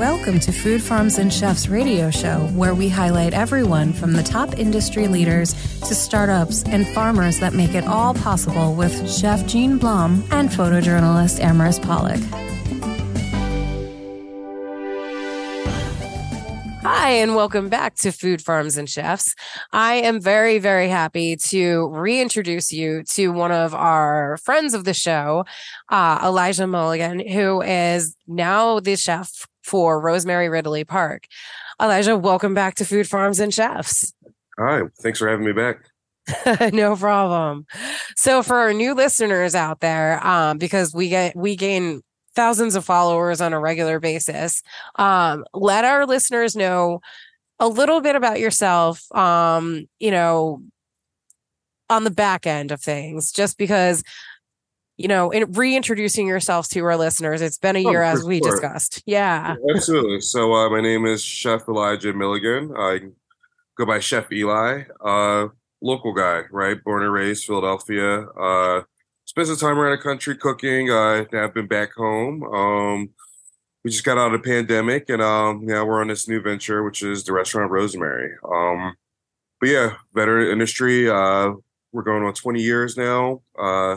Welcome to Food Farms and Chefs radio show, where we highlight everyone from the top industry leaders to startups and farmers that make it all possible with Chef Jean Blum and photojournalist Amaris Pollock. Hi, and welcome back to Food Farms and Chefs. I am very, very happy to reintroduce you to one of our friends of the show, uh, Elijah Milligan, who is now the chef for Rosemary Ridley Park. Elijah, welcome back to Food Farms and Chefs. Hi, thanks for having me back. no problem. So for our new listeners out there, um, because we get we gain thousands of followers on a regular basis, um, let our listeners know a little bit about yourself. Um, you know, on the back end of things, just because you know, in reintroducing yourselves to our listeners. It's been a oh, year as we sure. discussed. Yeah. yeah absolutely. So uh, my name is Chef Elijah Milligan. I go by Chef Eli. Uh, local guy, right? Born and raised Philadelphia. Uh, spent some time around the country cooking. Uh, now I've been back home. Um, we just got out of the pandemic, and um, now we're on this new venture, which is the restaurant Rosemary. Um, but yeah, veteran industry. Uh, we're going on 20 years now. Uh,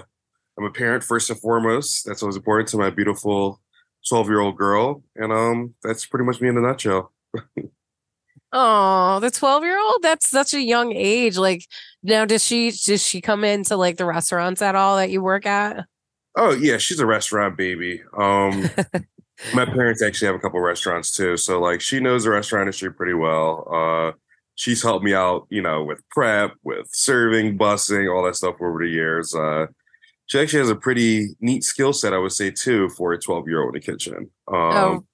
I'm a parent first and foremost. That's what's important to my beautiful 12 year old girl. And um, that's pretty much me in a nutshell. oh, the 12 year old? That's such a young age. Like now does she does she come into like the restaurants at all that you work at? Oh yeah, she's a restaurant baby. Um my parents actually have a couple restaurants too. So like she knows the restaurant industry pretty well. Uh she's helped me out, you know, with prep, with serving, busing, all that stuff over the years. Uh she actually has a pretty neat skill set, I would say, too, for a 12 year old in the kitchen. Um, oh.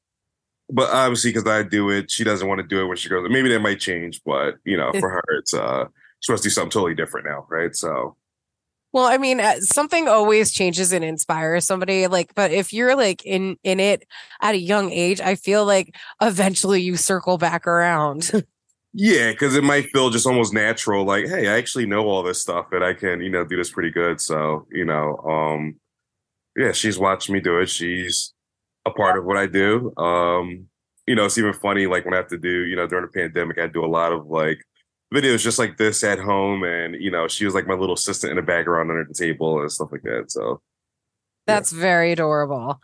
But obviously, because I do it, she doesn't want to do it when she goes. Maybe that might change, but you know, for her, it's uh, she wants to do something totally different now, right? So, well, I mean, uh, something always changes and inspires somebody. Like, but if you're like in in it at a young age, I feel like eventually you circle back around. Yeah, because it might feel just almost natural, like, hey, I actually know all this stuff and I can, you know, do this pretty good. So, you know, um, yeah, she's watched me do it. She's a part of what I do. Um, you know, it's even funny, like when I have to do, you know, during the pandemic, I do a lot of like videos just like this at home. And, you know, she was like my little assistant in the background under the table and stuff like that. So that's yeah. very adorable.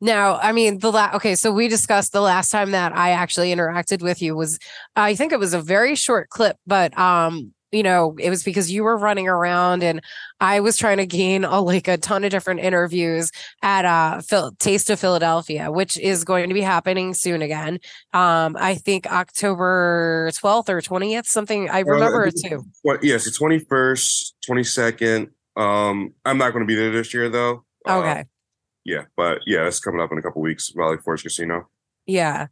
Now, I mean, the last, okay, so we discussed the last time that I actually interacted with you was, I think it was a very short clip, but, um, you know, it was because you were running around and I was trying to gain a, like a ton of different interviews at uh Phil- Taste of Philadelphia, which is going to be happening soon again. Um, I think October 12th or 20th, something I remember uh, it too. What, yes, the 21st, 22nd. Um, I'm not going to be there this year though. Okay. Uh, yeah, but yeah, it's coming up in a couple weeks. Valley Forge Casino. Yeah.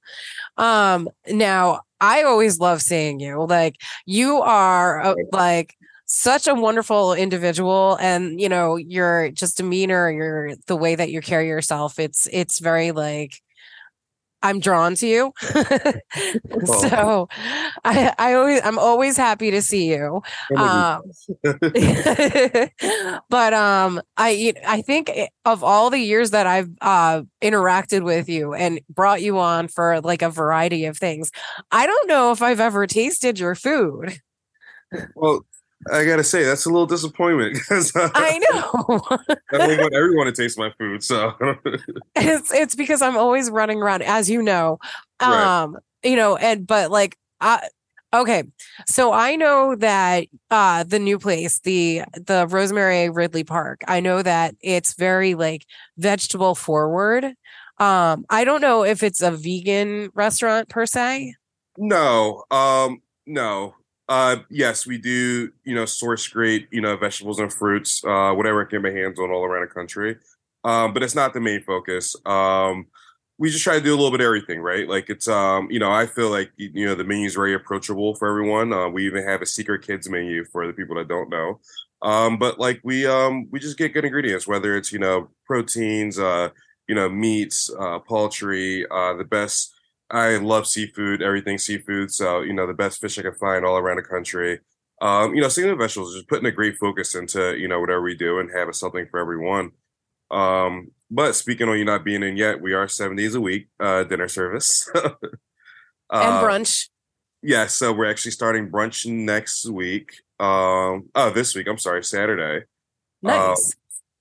Um. Now, I always love seeing you. Like you are a, like such a wonderful individual, and you know your just demeanor, your the way that you carry yourself. It's it's very like I'm drawn to you. Oh. so I, I always I'm always happy to see you. Um, but um I I think of all the years that I've uh interacted with you and brought you on for like a variety of things, I don't know if I've ever tasted your food. Well, I gotta say that's a little disappointment because uh, I know I don't want everyone to taste my food. So it's it's because I'm always running around, as you know. Um, right. you know, and but like I okay, so I know that uh the new place, the the Rosemary Ridley Park, I know that it's very like vegetable forward. Um, I don't know if it's a vegan restaurant per se. No, um, no. Uh, yes, we do. You know, source great, you know, vegetables and fruits, uh, whatever I can my hands on all around the country. Um, but it's not the main focus. Um, we just try to do a little bit of everything, right? Like it's, um, you know, I feel like you know the menu is very approachable for everyone. Uh, we even have a secret kids menu for the people that don't know. Um, but like we, um, we just get good ingredients, whether it's you know proteins, uh, you know meats, uh, poultry, uh, the best I love seafood, everything seafood. So, you know, the best fish I can find all around the country. Um, you know, same with vegetables, just putting a great focus into, you know, whatever we do and having something for everyone. Um, but speaking on you not being in yet, we are seven days a week uh, dinner service and Uh, brunch. Yeah, so we're actually starting brunch next week. Um, oh, this week. I'm sorry, Saturday. Nice.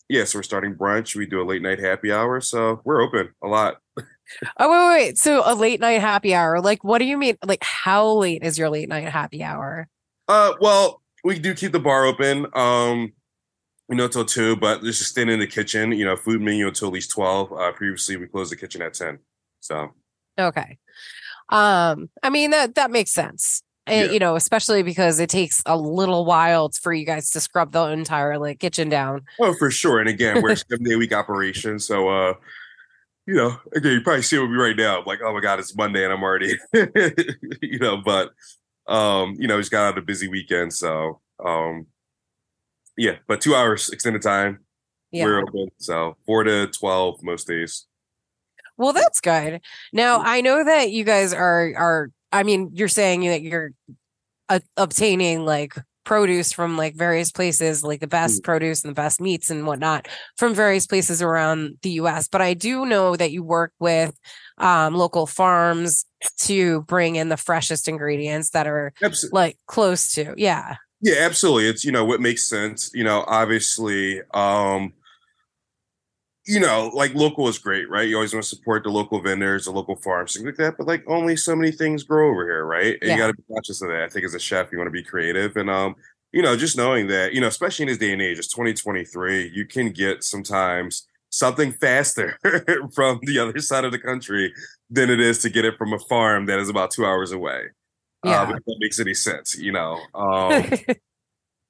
Yeah, so we're starting brunch. We do a late night happy hour, so we're open a lot. oh wait, wait, wait. So a late night happy hour. Like, what do you mean? Like, how late is your late night happy hour? Uh, well, we do keep the bar open. Um, you know, till two, but there's just staying in the kitchen. You know, food menu until at least twelve. Uh, previously, we closed the kitchen at ten. So Okay. Um, I mean that that makes sense. Eh, Yeah. you know, especially because it takes a little while for you guys to scrub the entire like kitchen down. Oh, for sure. And again, we're a seven day week operation. So, uh, you know, again, you probably see it with me right now. I'm like, oh my God, it's Monday and I'm already, you know, but, um, you know, just got out of a busy weekend. So, um, yeah, but two hours extended time. Yeah. We're open. So four to 12 most days. Well, that's good. Now, I know that you guys are are I mean, you're saying that you're uh, obtaining like produce from like various places, like the best produce and the best meats and whatnot from various places around the US, but I do know that you work with um local farms to bring in the freshest ingredients that are Abs- like close to. Yeah. Yeah, absolutely. It's you know what makes sense. You know, obviously, um, you know, like local is great, right? You always want to support the local vendors, the local farms, things like that. But like only so many things grow over here, right? And Yeah. you got to be conscious of that. I think as a chef, you want to be creative, and um, you know, just knowing that, you know, especially in this day and age, it's 2023, you can get sometimes something faster from the other side of the country than it is to get it from a farm that is about two hours away. Yeah. Um, if that makes any sense, you know. Um,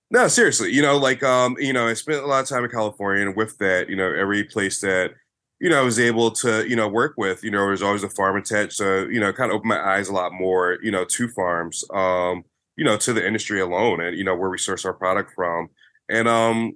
no, seriously, you know, like um, you know, I spent a lot of time in California, and with that, you know, every place that you know I was able to, you know, work with, you know, there was always a farm attached. So, you know, kind of opened my eyes a lot more, you know, to farms, um, you know, to the industry alone, and you know where we source our product from, and um,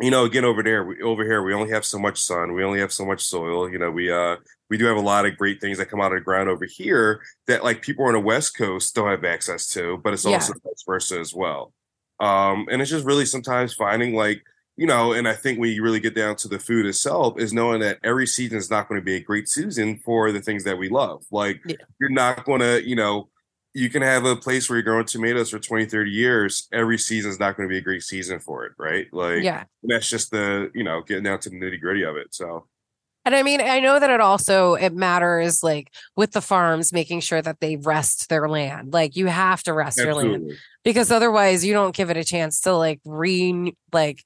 you know, again over there, we, over here, we only have so much sun, we only have so much soil. You know, we uh, we do have a lot of great things that come out of the ground over here that like people on the West Coast don't have access to, but it's Yeah. also vice versa as well. Um, and it's just really sometimes finding like, you know, and I think when you really get down to the food itself is knowing that every season is not going to be a great season for the things that we love. Like Yeah. you're not going to, you know, you can have a place where you're growing tomatoes for 20, 30 years. Every season is not going to be a great season for it. Right. Like, yeah. that's just the, you know, getting down to the nitty gritty of it. So, And I mean, I know that it also it matters like with the farms making sure that they rest their land. Like you have to rest your land because otherwise you don't give it a chance to like re like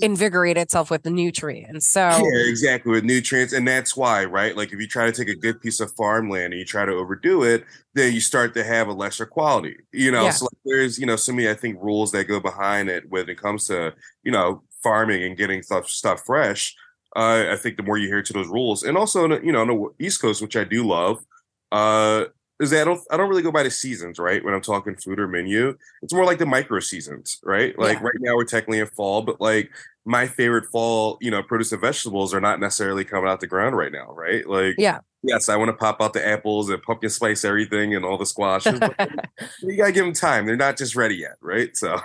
invigorate itself with the nutrients. So Yeah, exactly with nutrients, and that's why, right? Like if you try to take a good piece of farmland and you try to overdo it, then you start to have a lesser quality. You know, Yeah. so like, there's you know so many I think rules that go behind it when it comes to you know farming and getting stuff stuff fresh. Uh, I think the more you hear to those rules, and also you know on the East Coast, which I do love, uh, is that I don't I don't really go by the seasons, right? When I'm talking food or menu, it's more like the micro seasons, right? Like Yeah. right now we're technically in fall, but like my favorite fall, you know, produce and vegetables are not necessarily coming out the ground right now, right? Like, Yeah. yes, I want to pop out the apples and pumpkin spice everything and all the squashes. but you gotta give them time; they're not just ready yet, right? So,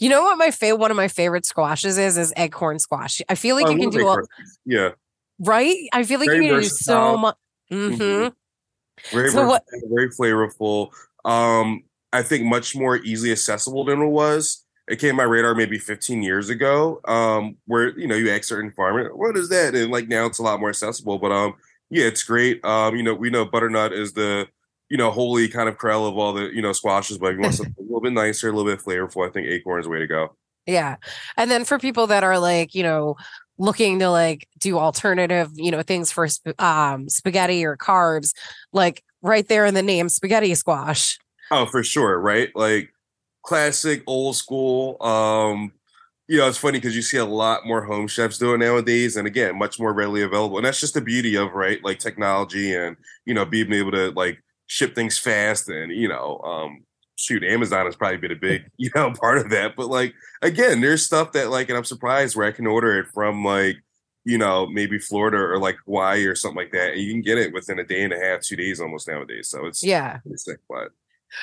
you know what my favorite one of my favorite squashes is is acorn squash. I feel like I you can do all, yeah, right. I feel like Very you can do so much. hmm Mhm. very, So what- very flavorful. Um, I think much more easily accessible than it was. It came my radar maybe 15 years ago, um, where you know you ask certain farmer, what is that? And like now it's a lot more accessible. But um, yeah, it's great. Um, you know, we know butternut is the you know holy kind of krell of all the you know squashes, but if you want something a little bit nicer, a little bit flavorful, I think acorn is the way to go. Yeah. And then for people that are like, you know, looking to like do alternative, you know, things for um spaghetti or carbs, like right there in the name spaghetti squash. Oh, for sure, right? Like classic old school. Um, you know, it's funny because you see a lot more home chefs doing nowadays, and again, much more readily available. And that's just the beauty of right, like technology and you know, being able to like ship things fast and you know, um, shoot, Amazon has probably been a big you know part of that. But like again, there's stuff that like, and I'm surprised where I can order it from like you know maybe Florida or like Hawaii or something like that, and you can get it within a day and a half, two days almost nowadays. So it's Yeah. pretty sick, but.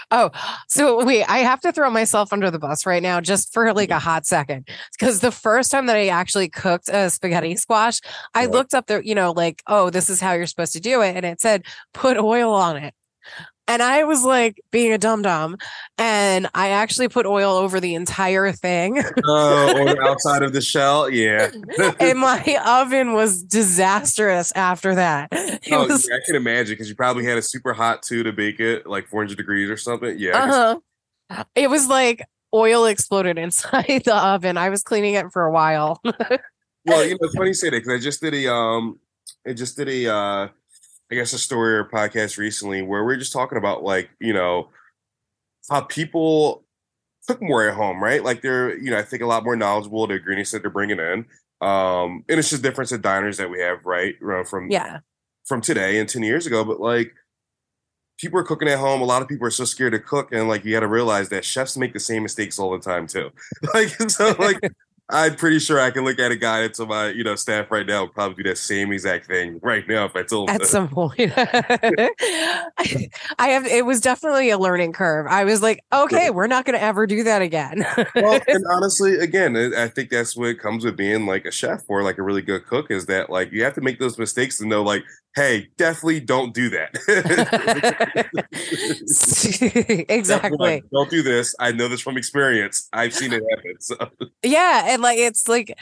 Oh, so wait, I have to throw myself under the bus right now just for like a hot second. Because the first time that I actually cooked a spaghetti squash, I Yeah. looked up the, you know, like, oh, this is how you're supposed to do it. And it said put oil on it. And I was like being a dum dum. And I actually put oil over the entire thing. Oh, the outside of the shell. Yeah. and my oven was disastrous after that. It Oh, was yeah, I can imagine because you probably had a super hot too to bake it, like 400 degrees or something. Yeah. Uh-huh. It was like oil exploded inside the oven. I was cleaning it for a while. Well, you know, it's funny you say that because I just did a um, I just did a uh, I guess a story or podcast recently where we are just talking about like you know how people cook more at home, right? Like they're you know I think a lot more knowledgeable the ingredients that they're bringing in. Um, and it's just difference at diners that we have, right? You know, from yeah. from today and 10 years ago, but like people are cooking at home. A lot of people are so scared to cook, and like you got to realize that chefs make the same mistakes all the time too. like so, like I'm pretty sure I can look at a guy to my you know staff right now, would probably do that same exact thing right now if I told them At them. some point, I I have. It was definitely a learning curve. I was like, okay, we're not going to ever do that again. well, and honestly, again, I think that's what comes with being like a chef or like a really good cook is that like you have to make those mistakes and know like, hey, definitely don't do that. exactly. Don't do this. I know this from experience. I've seen it happen. So. Yeah, and like it's like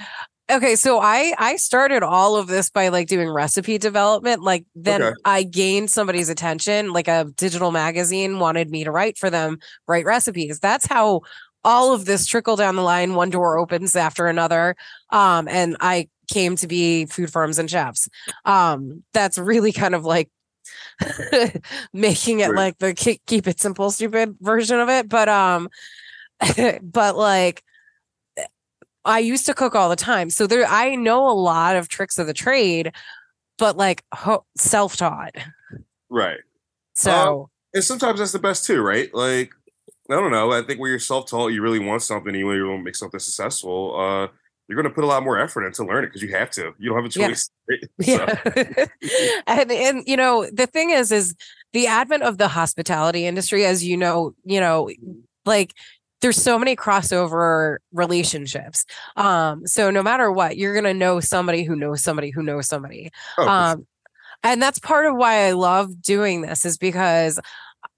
okay, so I I started all of this by like doing recipe development. Like then Okay. I gained somebody's attention, like a digital magazine wanted me to write for them, write recipes. That's how all of this trickled down the line. One door opens after another. Um, and I came to be food farms and chefs. Um, that's really kind of like making it like the keep, keep it simple, stupid version of it. But um, but like I used to cook all the time. So there I know a lot of tricks of the trade, but like ho- self-taught. Right. So And sometimes that's the best too, right? Like, I don't know. I think where you're self-taught, you really want something, you really want to make something successful. Uh, you're going to put a lot more effort into learning because you have to. You don't have a Yeah. choice. right? So, yeah. and and you know, the thing is is the advent of the hospitality industry as you know, you know, like there's so many crossover relationships. Um so no matter what, you're going to know somebody who knows somebody who knows somebody. oh, um and that's part of why i love doing this is because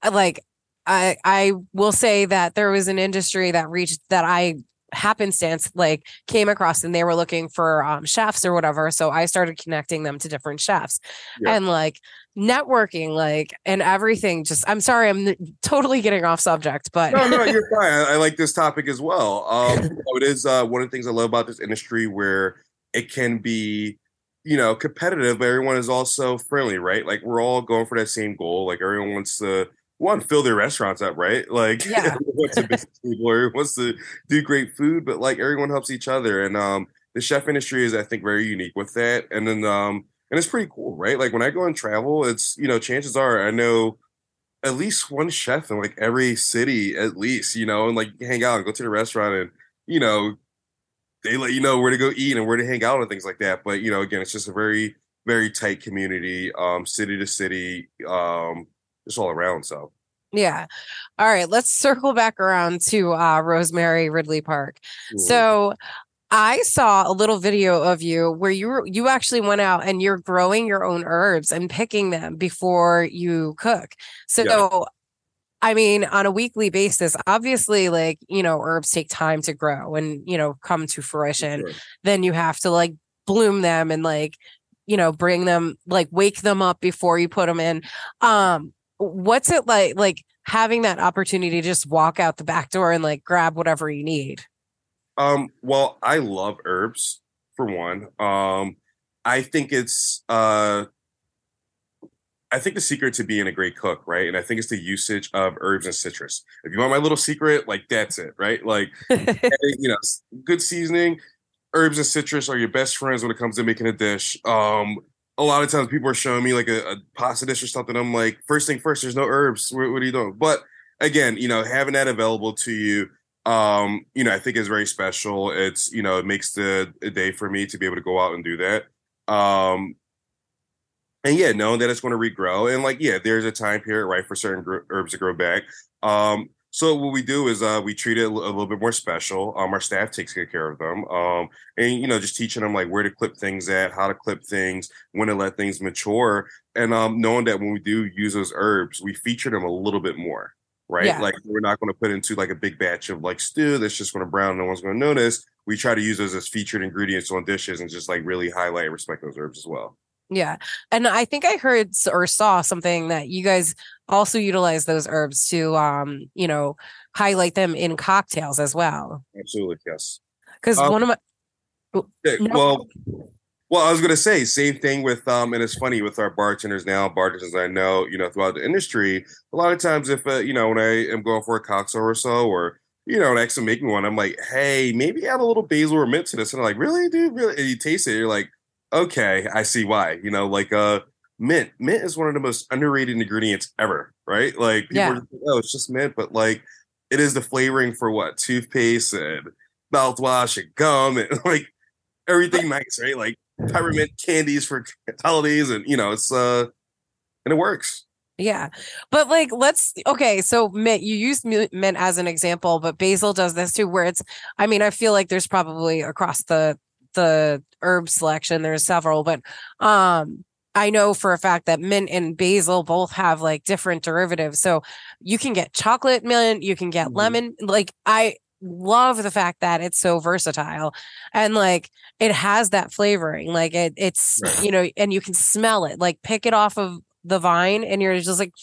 uh, like i i will say that there was an industry that reached that i happenstance like came across and they were looking for um, chefs or whatever so i started connecting them to different chefs Yeah. and like networking like and everything just i'm sorry i'm totally getting off subject but no, no, you're fine. I, I like this topic as well. Um, you know, it is uh, one of the things I love about this industry where it can be, you know, competitive, but everyone is also friendly, right? Like we're all going for that same goal. Like everyone wants to one fill their restaurants up, right? Like Yeah. wants to be people, everyone wants to do great food, but like everyone helps each other. And um, the chef industry is, I think, very unique with that. And then um, and it's pretty cool, right? Like when I go and travel, it's you know, chances are I know at least one chef in like every city, at least, you know, and like hang out and go to the restaurant and you know, they let you know where to go eat and where to hang out and things like that. But you know, again, it's just a very, very tight community, um, city to city, um, just all around. So yeah all right let's circle back around to uh rosemary ridley park mm, So I saw a little video of you where you were, you actually went out and you're growing your own herbs and picking them before you cook. So I mean, on a weekly basis, obviously, like, you know, herbs take time to grow and, you know, come to fruition. sure. Then you have to like bloom them and like, you know, bring them, like wake them up before you put them in. Um, what's it like, like having that opportunity to just walk out the back door and like grab whatever you need? Um, well, I love herbs for one. Um, I think it's uh I think the secret to being a great cook, right? And I think it's the usage of herbs and citrus. If you want my little secret, like that's it, right? Like you know, good seasoning, herbs and citrus are your best friends when it comes to making a dish. Um, a lot of times people are showing me like a, a pasta dish or something. I'm like, first thing first, there's no herbs. What, what are you doing? But again, you know, having that available to you, um, you know, I think is very special. It's you know, it makes the day for me to be able to go out and do that. Um, and yeah, knowing that it's going to regrow, and like yeah, there's a time period right for certain herbs to grow back. Um, so what we do is uh, we treat it a, little bit more special. Um, our staff takes good care of them, um, and you know, just teaching them like where to clip things at, how to clip things, when to let things mature, and um, knowing that when we do use those herbs, we feature them a little bit more, right? Yeah. Like we're not going to put into like a big batch of like stew that's just going to brown, no one's going to notice. We try to use those as featured ingredients on dishes and just like really highlight and respect those herbs as well. Yeah. And I think I heard or saw something that you guys also utilize those herbs to um, you know, highlight them in cocktails as well. Absolutely, yes. Cuz Um, one of my No. Well, well, I was gonna say same thing with um, and it's funny with our bartenders now, bartenders I know, you know, throughout the industry. A lot of times, if uh, you know, when I am going for a cocktail or so, or you know, and actually making one, I'm like, hey, maybe add a little basil or mint to this, and I'm like, really, dude, really? And you taste it, you're like, okay, I see why. You know, like uh, mint, mint is one of the most underrated ingredients ever, right? Like people Yeah. are like, oh, it's just mint, but like it is the flavoring for what toothpaste and mouthwash and gum and like everything nice, right? Like peppermint candies for holidays, and you know, it's uh, and it works. Yeah. But like let's okay, so mint you used mint as an example, but basil does this too where it's I mean, I feel like there's probably across the the herb selection there's several, but um I know for a fact that mint and basil both have like different derivatives. So you can get chocolate mint, you can get Mhm. lemon. Like I love the fact that it's so versatile and like it has that flavoring. Like it it's Right. you know, and you can smell it. Like pick it off of the vine and you're just like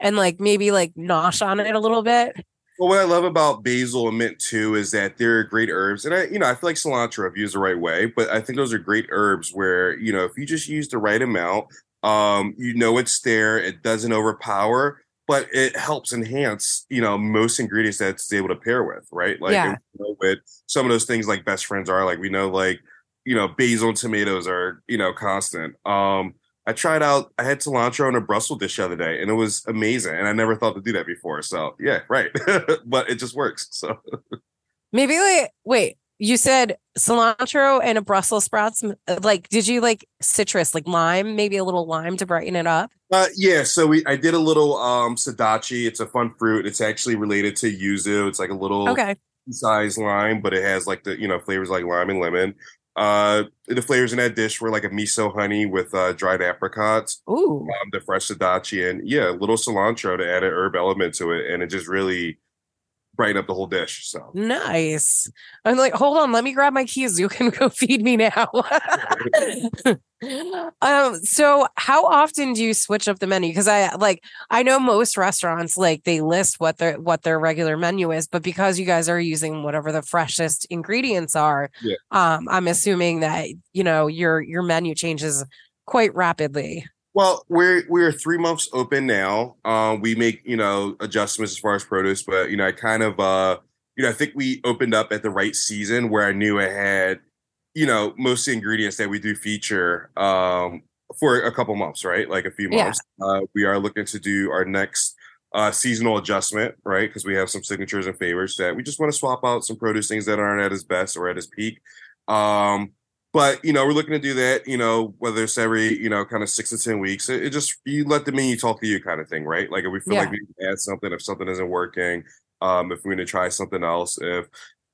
and like maybe like nosh on it a little bit. Well, what I love about basil and mint too is that they're great herbs, and I, you know, I feel like cilantro if used the right way, but I think those are great herbs where you know if you just use the right amount, um, you know it's there, it doesn't overpower, but it helps enhance, you know, most ingredients that it's able to pair with, right? Like Yeah. with some of those things like best friends are, like we know, like you know, basil and tomatoes are, you know, constant. Um, I tried out, I had cilantro in a Brussels dish the other day, and it was amazing, and I never thought to do that before. So yeah, right, but it just works. So Maybe like wait, you said cilantro and a Brussels sprouts. uh, Like, did you like citrus, like lime, maybe a little lime to brighten it up? Uh, yeah, so we I did a little um sudachi. It's a fun fruit. It's actually related to yuzu. It's like a little Okay. size lime, but it has like the you know flavors like lime and lemon. Uh, the flavors in that dish were like a miso honey with uh, dried apricots, Ooh. um, the fresh sudachi, and yeah, a little cilantro to add an herb element to it, and it just really brightened up the whole dish. So Nice. I'm like, hold on, let me grab my keys. You can go feed me now. um, so how often do you switch up the menu? Because I like I know most restaurants like they list what their what their regular menu is, but because you guys are using whatever the freshest ingredients are, Yeah. um, I'm assuming that you know your your menu changes quite rapidly. Well, we're we're three months open now. Um, we make you know adjustments as far as produce, but you know I kind of uh you know I think we opened up at the right season where I knew I had you know most of the ingredients that we do feature um for a couple months, right? Like a few Yeah. months. Uh, we are looking to do our next uh seasonal adjustment, right? Because we have some signatures and favors that we just want to swap out some produce things that aren't at its best or at its peak. Um, but you know we're looking to do that you know whether it's every you know kind of six to ten weeks. It, it just you let the menu talk to you kind of thing right? Like if we feel Yeah. like we need to add something if something isn't working um if we need to try something else if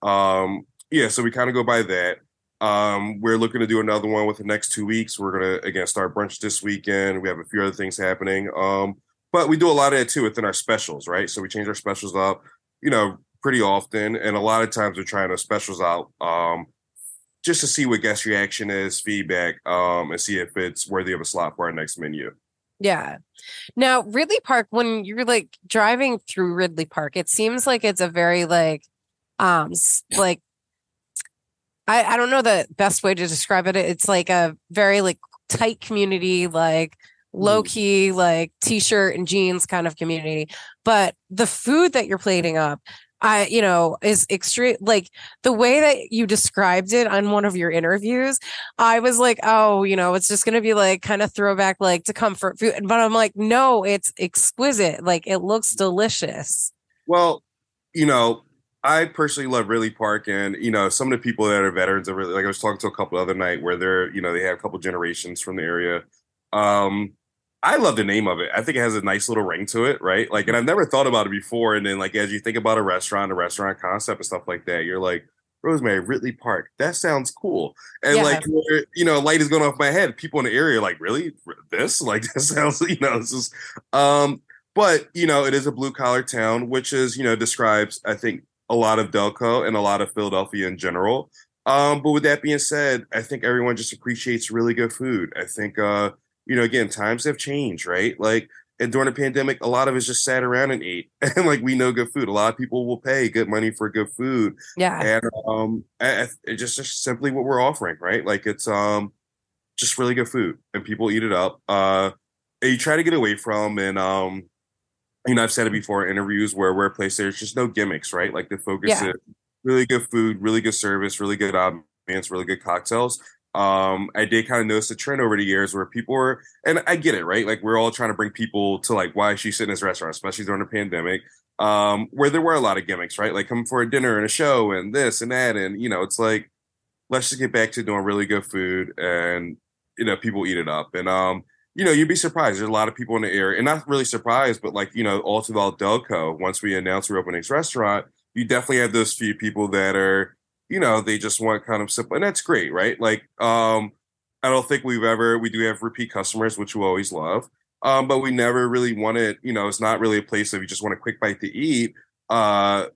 um yeah so we kind of go by that. Um we're looking to do another one with the next two weeks. We're gonna again start brunch this weekend. We have a few other things happening um but we do a lot of that too within our specials right? So we change our specials up you know pretty often and a lot of times we're trying those specials out um just to see what guest reaction is, feedback, um, and see if it's worthy of a slot for our next menu. Yeah. Now, Ridley Park, when you're like driving through Ridley Park, it seems like it's a very like um like I I don't know the best way to describe it. It's like a very like tight community, like low key, like t-shirt and jeans kind of community. But the food that you're plating up, I, you know, is extreme. Like the way that you described it on one of your interviews, I was like, oh, you know, it's just going to be like kind of throwback, like to comfort food. But I'm like, no, it's exquisite. Like it looks delicious. Well, you know, I personally love Ridley Park, and you know, some of the people that are veterans are really like I was talking to a couple other night where they're, you know, they have a couple generations from the area. Um, I love the name of it. I think it has a nice little ring to it, right? Like, and I've never thought about it before. And then, like, as you think about a restaurant, a restaurant concept, and stuff like that, you're like, Rosemary Ridley Park. That sounds cool. And yeah. like, you know, light is going off my head. People in the area are like, really, this? Like, that sounds, you know, this is. Um, but you know, it is a blue collar town, which is, you know, describes, I think, a lot of Delco and a lot of Philadelphia in general. Um, but with that being said, I think everyone just appreciates really good food. I think, uh, you know, again, times have changed, right? Like, and during the pandemic, a lot of us just sat around and ate, and like we know good food. A lot of people will pay good money for good food. Yeah, and um, it's just just simply what we're offering, right? Like it's um, just really good food, and people eat it up. Uh, you try to get away from, and um, you know, I've said it before in interviews where we're a place there's just no gimmicks, right? Like the focus yeah. is really good food, really good service, really good ambiance, really good cocktails. Um, I did kind of notice a trend over the years where people were, and I get it, right? Like we're all trying to bring people to like why she sitting in this restaurant, especially during the pandemic, um, where there were a lot of gimmicks, right? Like come for a dinner and a show and this and that, and you know, it's like let's just get back to doing really good food and you know people eat it up and um you know, you'd be surprised. There's a lot of people in the area, and not really surprised, but like you know, all throughout Delco, once we announced we're opening this restaurant, you definitely have those few people that are, you know, they just want kind of simple, and that's great, right? Like, um, I don't think we've ever we do have repeat customers, which we always love, um, but we never really wanted, you know, it's not really a place that you just want a quick bite to eat. Uh,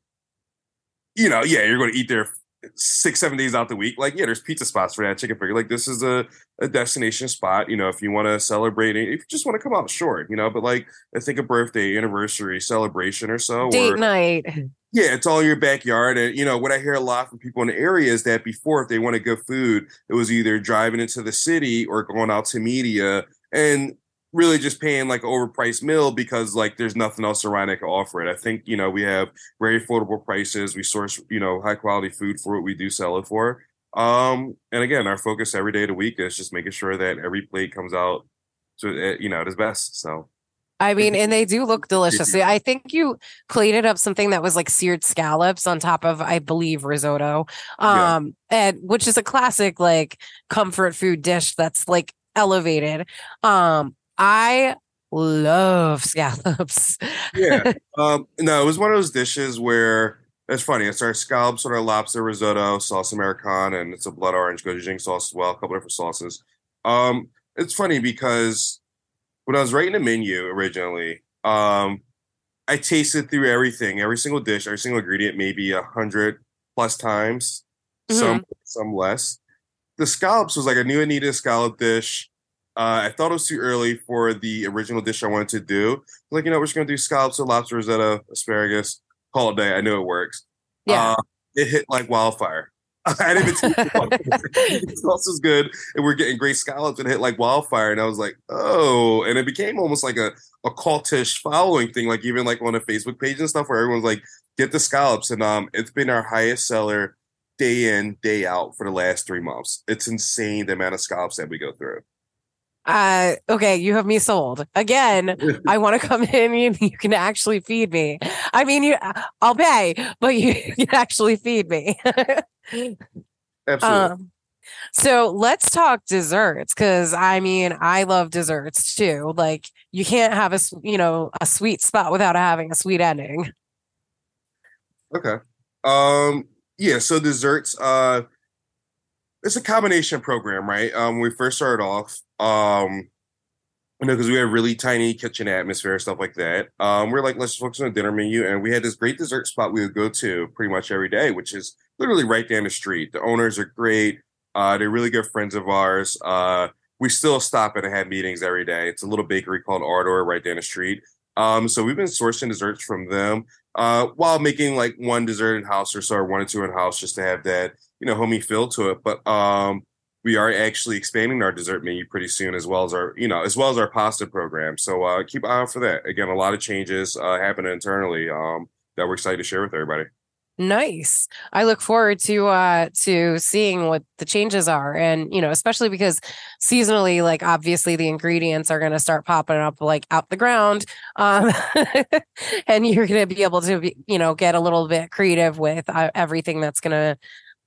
you know, yeah, you're going to eat there six seven days out the week like yeah there's pizza spots for that chicken finger like this is a, a destination spot you know if you want to celebrate it if you just want to come out short you know but like i think a birthday anniversary celebration or so date or, night. Yeah it's all in your backyard and you know what i hear a lot from people in the area is that before if they wanted good food it was either driving into the city or going out to media and really just paying like overpriced meal because like there's nothing else around that can offer it. I think you know we have very affordable prices. We source you know high quality food for what we do sell it for. Um, and again, our focus every day of the week is just making sure that every plate comes out to eh, you know at its best. So. I mean, and they do look delicious. I think you plated up something that was like seared scallops on top of, I believe, risotto. Um, yeah. and which is a classic like comfort food dish that's like elevated. Um, I love scallops. yeah. Um, no, it was one of those dishes where it's funny. It's our scallops on our lobster risotto, sauce americana, and it's a blood orange gochujang sauce as well, a couple different sauces. Um, it's funny because when I was writing the menu originally, um, I tasted through everything, every single dish, every single ingredient, maybe a hundred plus times, mm-hmm. some some less. The scallops was like I knew I needed a scallop dish. Uh, I thought it was too early for the original dish I wanted to do. Like, you know, we're just gonna do scallops or lobster risotto, asparagus, call it day. I know it works. Yeah. Uh, it hit like wildfire. I didn't even the sauce was good, and we're getting great scallops and hit like wildfire. And I was like, oh, and it became almost like a, a cultish following thing, like even like on a Facebook page and stuff, where everyone's like, get the scallops, and um, it's been our highest seller day in day out for the last three months. It's insane the amount of scallops that we go through uh okay you have me sold. Again i want to come in and you can actually feed me. I mean you i'll pay but you can actually feed me. Absolutely. Um, so let's talk desserts because i mean i love desserts too. Like you can't have a you know a sweet spot without having a sweet ending. Okay. Um yeah so desserts uh it's a combination program, right? Um, when we first started off, um, you know, because we have really tiny kitchen atmosphere, stuff like that. Um, we're like, let's focus on a dinner menu, and we had this great dessert spot we would go to pretty much every day, which is literally right down the street. The owners are great. Uh, they're really good friends of ours. Uh, we still stop and have meetings every day. It's a little bakery called Ardor right down the street. Um, so we've been sourcing desserts from them uh, while making like one dessert in house or so, or one or two in house, just to have that you know homey feel to it. But um, we are actually expanding our dessert menu pretty soon, as well as our you know as well as our pasta program. So uh, keep an eye out for that. Again, a lot of changes uh, happening internally um, that we're excited to share with everybody. Nice. I look forward to uh to seeing what the changes are and you know especially because seasonally like obviously the ingredients are going to start popping up like out the ground um and you're going to be able to be, you know get a little bit creative with uh, everything that's going to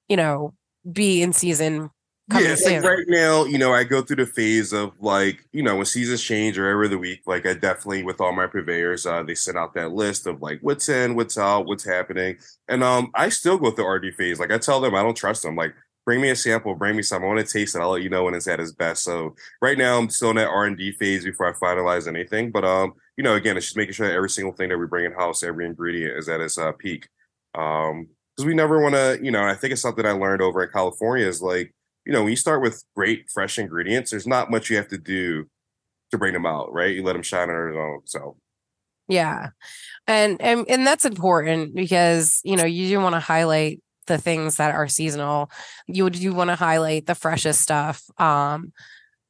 you know be in season yeah, like right now, you know, I go through the phase of like, you know, when seasons change or every other week, like I definitely with all my purveyors, uh, they send out that list of like what's in, what's out, what's happening. And um I still go through RD phase. Like I tell them I don't trust them. Like bring me a sample, bring me some. I want to taste it. I'll let you know when it's at its best. So right now I'm still in that R and D phase before I finalize anything. But um, you know, again, it's just making sure that every single thing that we bring in house, every ingredient is at its uh, peak. Um, because we never want to, you know, I think it's something I learned over in California is like you know, when you start with great fresh ingredients, there's not much you have to do to bring them out, right? You let them shine on their own. So yeah. And and and that's important because, you know, you do want to highlight the things that are seasonal. You do want to highlight the freshest stuff. Um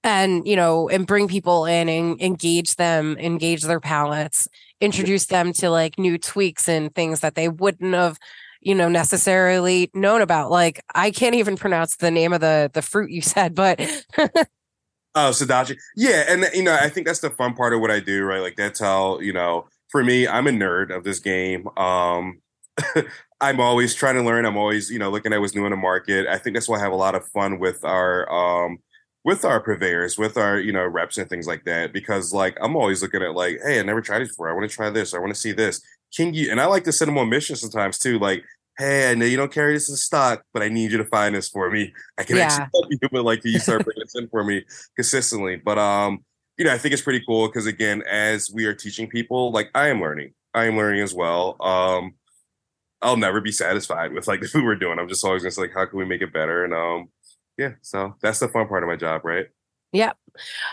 and you know and bring people in and engage them engage their palates introduce them to like new tweaks and things that they wouldn't have you know necessarily known about. Like i can't even pronounce the name of the the fruit you said but oh sudachi yeah and you know i think that's the fun part of what i do right? Like that's how you know for me i'm a nerd of this game. Um i'm always trying to learn. I'm always you know looking at what's new in the market. I think that's why i have a lot of fun with our um with our purveyors, with our you know reps and things like that, because like I'm always looking at like, hey, I never tried it before. I want to try this. I want to see this. Can you and I like to send them on missions sometimes too, like, hey, I know you don't carry this in stock, but I need you to find this for me. I can yeah. actually help you, but like you start bringing this in for me consistently. But um, you know, I think it's pretty cool because again, as we are teaching people, like I am learning. I am learning as well. Um, I'll never be satisfied with like the food we're doing. I'm just always gonna say like, how can we make it better? And um, yeah, so that's the fun part of my job, right? Yep.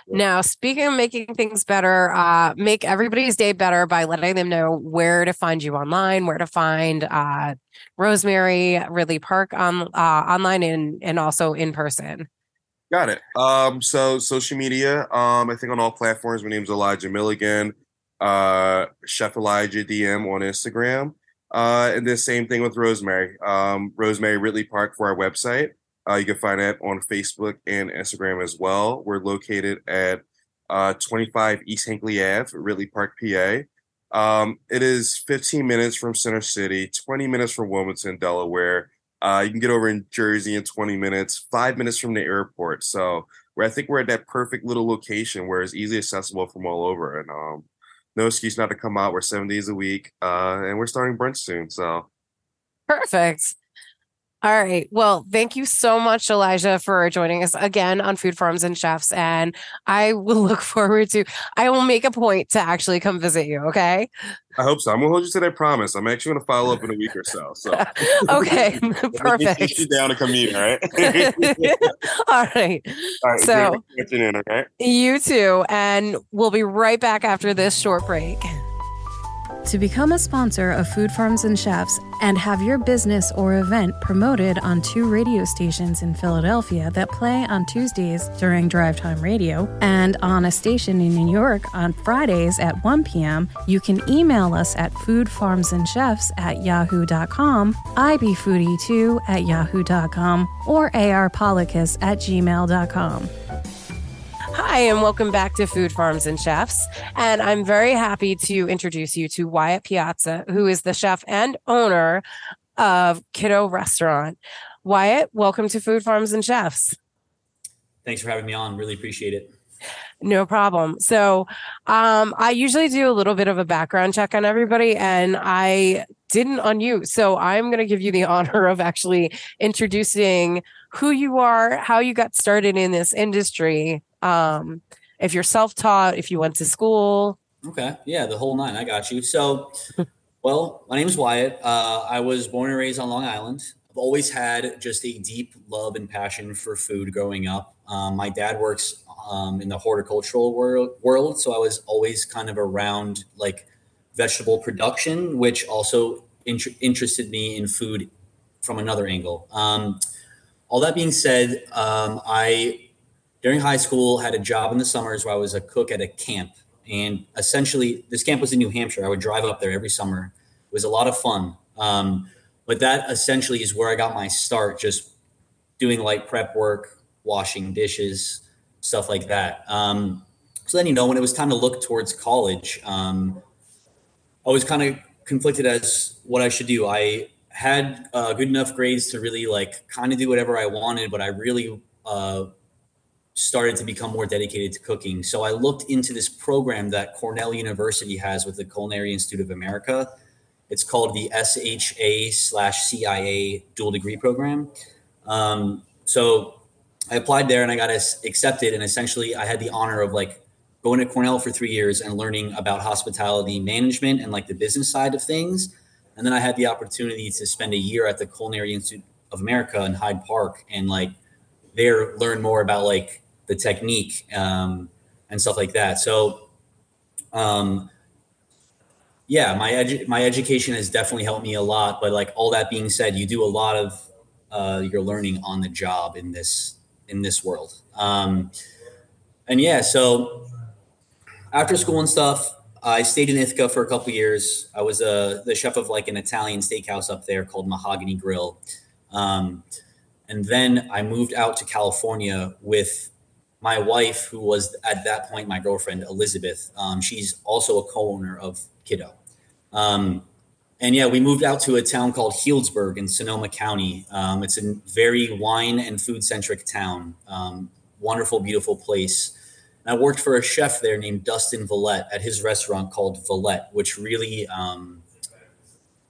Now, speaking of making things better, uh, make everybody's day better by letting them know where to find you online, where to find uh, Rosemary Ridley Park on uh, online and and also in person. Got it. Um, so social media, um, I think on all platforms. My name's Elijah Milligan, uh, Chef Elijah DM on Instagram, uh, and the same thing with Rosemary. Um, Rosemary Ridley Park for our website. Uh, you can find that on Facebook and Instagram as well. We're located at uh, 25 East Hinckley Ave, Ridley Park, PA. Um, it is 15 minutes from Center City, 20 minutes from Wilmington, Delaware. Uh, you can get over in Jersey in 20 minutes, five minutes from the airport. So where I think we're at that perfect little location where it's easily accessible from all over. And um, no excuse not to come out. We're seven days a week, uh, and we're starting brunch soon. So perfect. All right. Well, thank you so much, Elijah, for joining us again on Food Farms and Chefs. And I will look forward to, I will make a point to actually come visit you. Okay. I hope so. I'm gonna hold you to that promise. I'm actually gonna follow up in a week or so. So okay, perfect. you down to come eat, all right? all right. All right. So afternoon, okay. You too, and we'll be right back after this short break. To become a sponsor of Food Farms and Chefs and have your business or event promoted on two radio stations in Philadelphia that play on Tuesdays during drive time radio and on a station in New York on Fridays at 1 p.m., you can email us at foodfarmsandchefs at yahoo.com, ibfoodie2 at yahoo.com, or arpolicus at gmail.com. Hi, and welcome back to Food Farms and Chefs. And I'm very happy to introduce you to Wyatt Piazza, who is the chef and owner of Kiddo Restaurant. Wyatt, welcome to Food Farms and Chefs. Thanks for having me on. Really appreciate it. No problem. So, um, I usually do a little bit of a background check on everybody, and I didn't on you. So, I'm going to give you the honor of actually introducing who you are, how you got started in this industry, um, if you're self-taught, if you went to school. Okay, yeah, the whole nine. I got you. So, well, my name is Wyatt. Uh, I was born and raised on Long Island. I've always had just a deep love and passion for food growing up. Um, my dad works um, in the horticultural world, world, so I was always kind of around like vegetable production, which also int- interested me in food from another angle. Um, all that being said, um, I during high school had a job in the summers where I was a cook at a camp. And essentially, this camp was in New Hampshire. I would drive up there every summer. It was a lot of fun. Um, but that essentially is where I got my start, just doing light prep work, washing dishes, stuff like that. Um, so then, you know, when it was time to look towards college, um, I was kind of conflicted as what I should do. I had uh, good enough grades to really like kind of do whatever I wanted, but I really uh, started to become more dedicated to cooking. So I looked into this program that Cornell University has with the Culinary Institute of America. It's called the SHA slash CIA dual degree program. Um, so I applied there and I got accepted. And essentially, I had the honor of like going to Cornell for three years and learning about hospitality management and like the business side of things. And then I had the opportunity to spend a year at the Culinary Institute of America in Hyde Park and like there learn more about like the technique um, and stuff like that. So, um, yeah, my edu- my education has definitely helped me a lot. But like all that being said, you do a lot of uh, your learning on the job in this in this world. Um, and yeah, so after school and stuff, I stayed in Ithaca for a couple years. I was uh, the chef of like an Italian steakhouse up there called Mahogany Grill. Um, and then I moved out to California with my wife, who was at that point my girlfriend, Elizabeth. Um, she's also a co owner of Kiddo. Um, and yeah, we moved out to a town called Healdsburg in Sonoma County. Um, it's a very wine and food centric town. Um, wonderful, beautiful place. And I worked for a chef there named Dustin Valette at his restaurant called Valette, which really, um,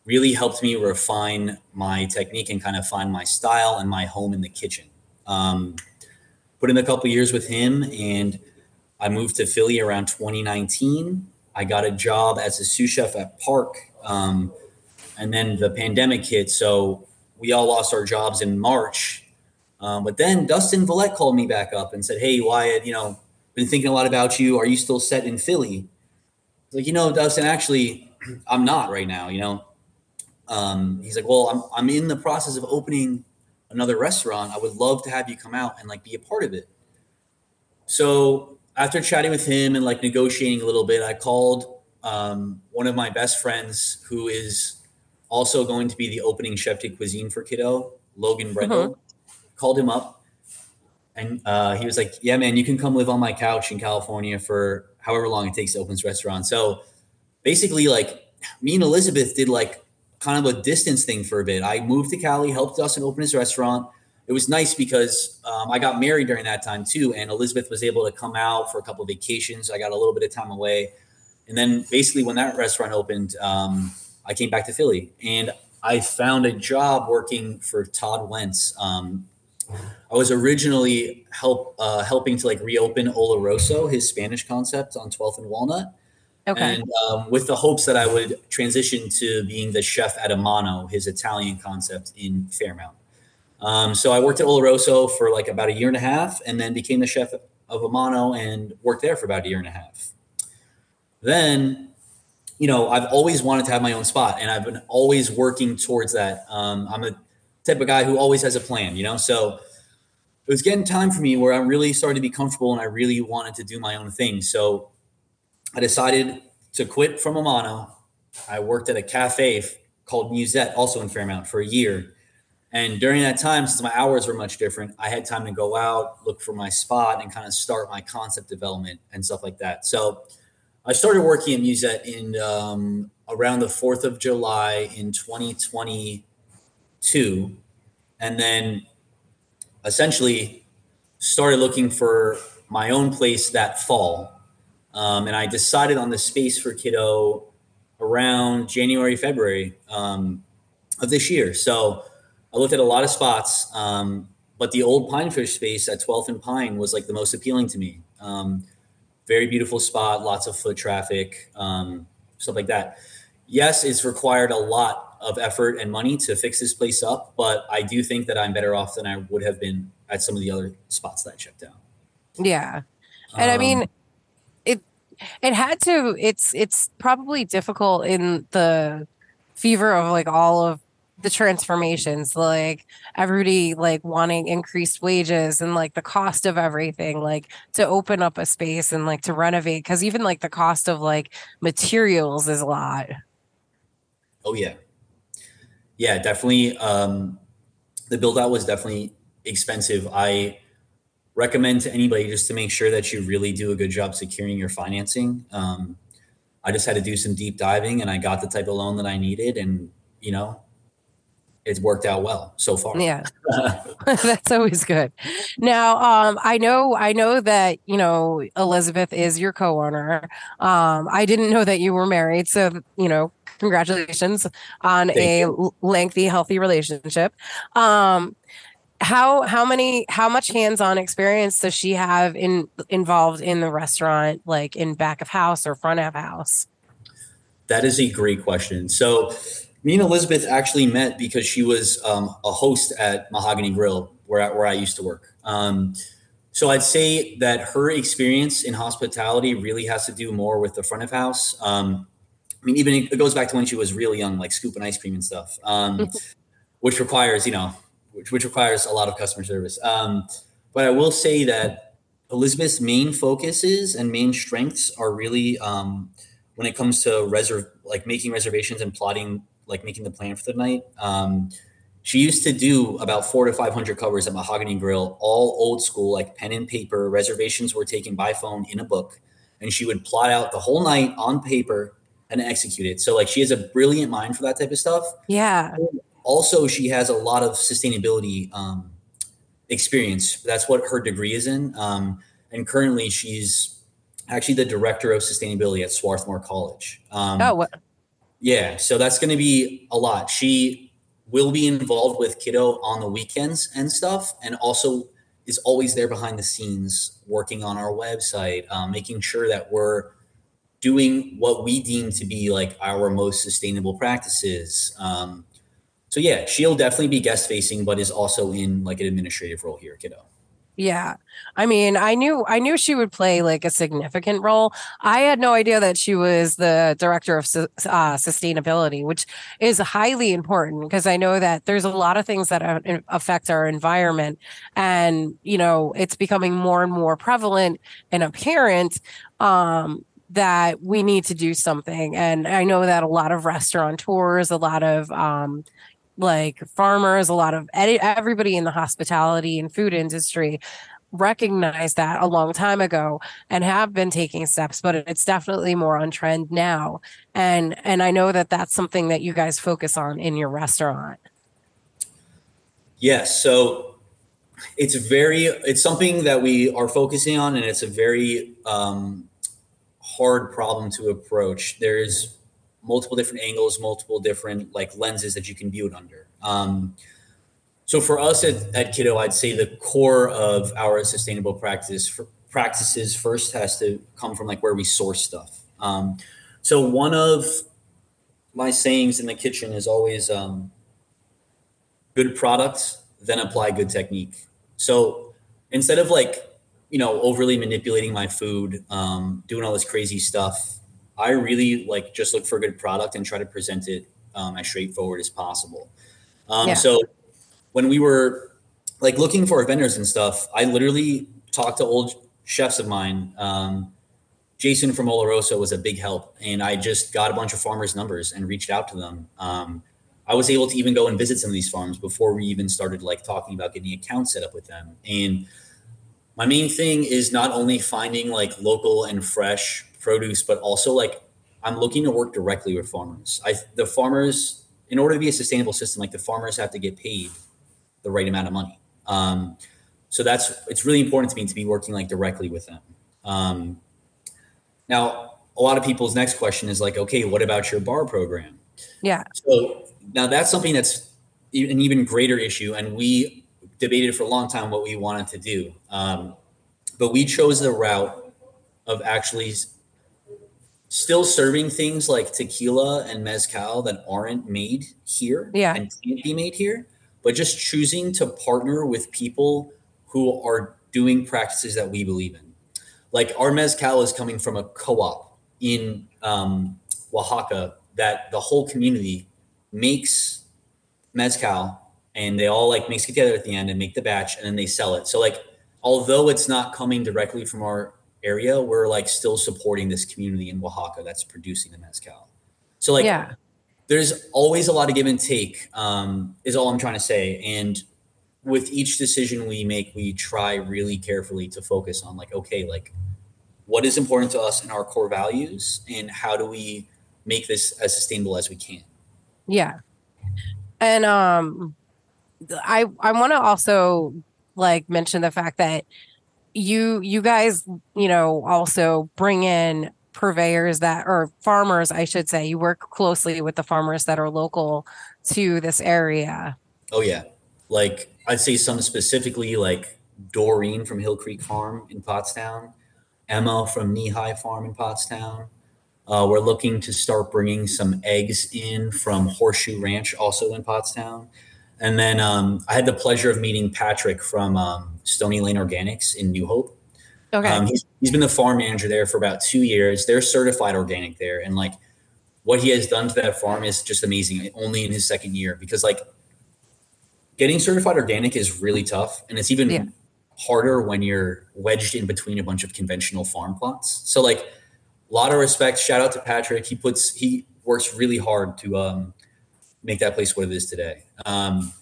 really helped me refine my technique and kind of find my style and my home in the kitchen. Um, put in a couple years with him, and I moved to Philly around 2019. I got a job as a sous chef at Park. Um, and then the pandemic hit. So we all lost our jobs in March. Um, but then Dustin Valette called me back up and said, Hey, Wyatt, you know, been thinking a lot about you. Are you still set in Philly? Like, you know, Dustin, actually, I'm not right now, you know. Um, he's like, Well, I'm, I'm in the process of opening another restaurant. I would love to have you come out and like be a part of it. So after chatting with him and like negotiating a little bit, I called um, one of my best friends who is also going to be the opening chef de cuisine for Kiddo, Logan Brendel. Uh-huh. Called him up and uh, he was like, Yeah, man, you can come live on my couch in California for however long it takes to open this restaurant. So basically, like me and Elizabeth did like kind of a distance thing for a bit. I moved to Cali, helped Dustin open his restaurant. It was nice because um, I got married during that time too, and Elizabeth was able to come out for a couple of vacations. I got a little bit of time away, and then basically when that restaurant opened, um, I came back to Philly, and I found a job working for Todd Wentz. Um, I was originally help uh, helping to like reopen Oloroso, his Spanish concept on 12th and Walnut. Okay. And um, with the hopes that I would transition to being the chef at A Mano, his Italian concept in Fairmount. Um, so I worked at Oloroso for like about a year and a half and then became the chef of A Mano and worked there for about a year and a half. Then, you know, I've always wanted to have my own spot and I've been always working towards that. Um, I'm a type of guy who always has a plan, you know? So it was getting time for me where I really started to be comfortable and I really wanted to do my own thing. So I decided to quit from A Mano. I worked at a cafe called Musette, also in Fairmount, for a year. And during that time, since my hours were much different, I had time to go out, look for my spot, and kind of start my concept development and stuff like that. So I started working at Musette in um, around the 4th of July in 2022. And then essentially started looking for my own place that fall. Um, and I decided on the space for Kiddo around January, February um, of this year. So I looked at a lot of spots, um, but the old Pinefish space at 12th and Pine was like the most appealing to me. Um, very beautiful spot, lots of foot traffic, um, stuff like that. Yes, it's required a lot of effort and money to fix this place up, but I do think that I'm better off than I would have been at some of the other spots that I checked out. Yeah. And I mean, um, it had to it's it's probably difficult in the fever of like all of the transformations like everybody like wanting increased wages and like the cost of everything like to open up a space and like to renovate because even like the cost of like materials is a lot. Oh yeah. Yeah definitely um the build out was definitely expensive. I recommend to anybody just to make sure that you really do a good job securing your financing um i just had to do some deep diving and i got the type of loan that i needed and you know it's worked out well so far. Yeah. That's always good. Now, um, I know, I know that, you know, Elizabeth is your co-owner. Um, I didn't know that you were married. So, you know, congratulations on Thank a you. lengthy, healthy relationship. Um, how, how many, how much hands-on experience does she have in involved in the restaurant, like in back of house or front of house? That is a great question. So, me and Elizabeth actually met because she was um, a host at Mahogany Grill, where I, where I used to work. Um, so, I'd say that her experience in hospitality really has to do more with the front of house. Um, I mean, even it goes back to when she was really young, like scooping ice cream and stuff, um, which requires, you know, which, which requires a lot of customer service. Um, but I will say that Elizabeth's main focuses and main strengths are really um, when it comes to reserve, like making reservations and plotting, like making the plan for the night. Um, she used to do about four to 500 covers at Mahogany Grill, all old school, like pen and paper. Reservations were taken by phone in a book, and she would plot out the whole night on paper and execute it. So, like, she has a brilliant mind for that type of stuff Yeah. Also she has a lot of sustainability um, experience. That's what her degree is in. Um, and currently she's actually the director of sustainability at swarthmore college. Um, Oh, what? yeah so that's going to be a lot. She will be involved with kiddo on the weekends and stuff and also is always there behind the scenes working on our website um, making sure that we're doing what we deem to be like our most sustainable practices. Um, so yeah, she'll definitely be guest facing, but is also in like an administrative role here, kiddo. Yeah. I mean, I knew I knew she would play like a significant role. I had no idea that she was the director of uh, sustainability, which is highly important because I know that there's a lot of things that affect our environment and, you know, it's becoming more and more prevalent and apparent um that we need to do something. And I know that a lot of restaurateurs, a lot of um like farmers, a lot of everybody in the hospitality and food industry recognized that a long time ago and have been taking steps but it's definitely more on trend now. And and i know that that's something that you guys focus on in your restaurant. Yes, so it's very it's something that we are focusing on, and it's a very um, hard problem to approach. There's multiple different angles, multiple different like lenses that you can view it under. Um, so for us at, at Kiddo, I'd say the core of our sustainable practice for practices first has to come from like where we source stuff. Um, so one of my sayings in the kitchen is always um, good products, then apply good technique. So instead of like, you know, overly manipulating my food, um, doing all this crazy stuff, I really like just look for a good product and try to present it um, as straightforward as possible. Um, Yeah. So when we were like looking for vendors and stuff, I literally talked to old chefs of mine. Um, Jason from Oloroso was a big help, and I just got a bunch of farmers' numbers and reached out to them. Um, I was able to even go and visit some of these farms before we even started like talking about getting accounts set up with them. And my main thing is not only finding like local and fresh produce, but also like I'm looking to work directly with farmers. I the farmers, in order to be a sustainable system, like the farmers have to get paid the right amount of money. Um, so that's it's really important to me to be working like directly with them. Um, now, a lot of people's next question is like, okay, what about your bar program? yeah So now that's something that's an even greater issue, and we debated for a long time what we wanted to do. Um, but we chose the route of actually still serving things like tequila and mezcal that aren't made here Yeah. and can't be made here, but just choosing to partner with people who are doing practices that we believe in. Like our mezcal is coming from a co-op in um, Oaxaca that the whole community makes mezcal and they all like mix it together at the end and make the batch and then they sell it. So like although it's not coming directly from our area, we're like still supporting this community in Oaxaca that's producing the mezcal. So like yeah there's always a lot of give and take um, is all i'm trying to say and with each decision we make we try really carefully to focus on like okay like what is important to us and our core values and how do we make this as sustainable as we can Yeah. And um I I want to also like mention the fact that you you guys, you know, also bring in purveyors that or farmers, I should say. You work closely with the farmers that are local to this area. Oh yeah. Like I'd say some specifically like Doreen from Hill Creek Farm in Pottstown, Emma from Knee High Farm in Pottstown. Uh, we're looking to start bringing some eggs in from Horseshoe Ranch, also in Pottstown. And then um, I had the pleasure of meeting Patrick from um, Stony Lane Organics in New Hope. Okay. Um, he's, he's been the farm manager there for about two years. They're certified organic there. And like what he has done to that farm is just amazing, only in his second year. Because like getting certified organic is really tough. And it's even Yeah. harder when you're wedged in between a bunch of conventional farm plots. So like a lot of respect. Shout out to Patrick. He puts he works really hard to um, make that place what it is today. Um,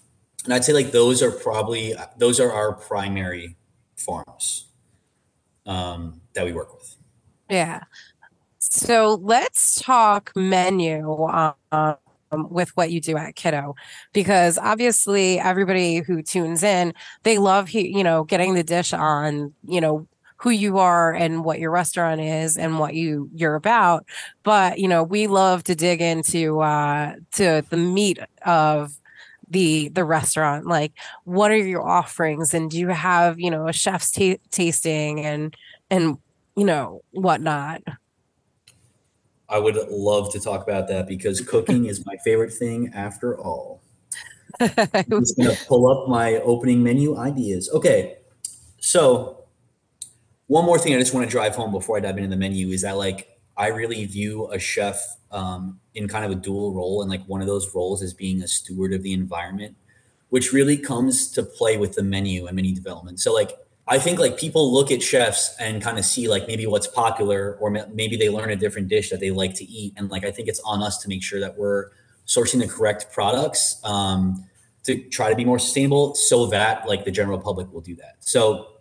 and I'd say like those are probably those are our primary farms um, that we work with. Yeah. So let's talk menu um, with what you do at Kiddo, because obviously everybody who tunes in, they love you know getting the dish on you know who you are and what your restaurant is and what you you're about. But you know we love to dig into uh, to the meat of the the restaurant like what are your offerings and do you have you know a chef's ta- tasting and and you know whatnot I would love to talk about that because cooking is my favorite thing after all. I'm just gonna pull up my opening menu ideas. Okay, so one more thing I just want to drive home before I dive into the menu is that like I really view a chef um, in kind of a dual role, and like one of those roles is being a steward of the environment, which really comes to play with the menu and menu development. So like I think like people look at chefs and kind of see like maybe what's popular, or maybe they learn a different dish that they like to eat, and like I think it's on us to make sure that we're sourcing the correct products um, to try to be more sustainable, so that like the general public will do that. So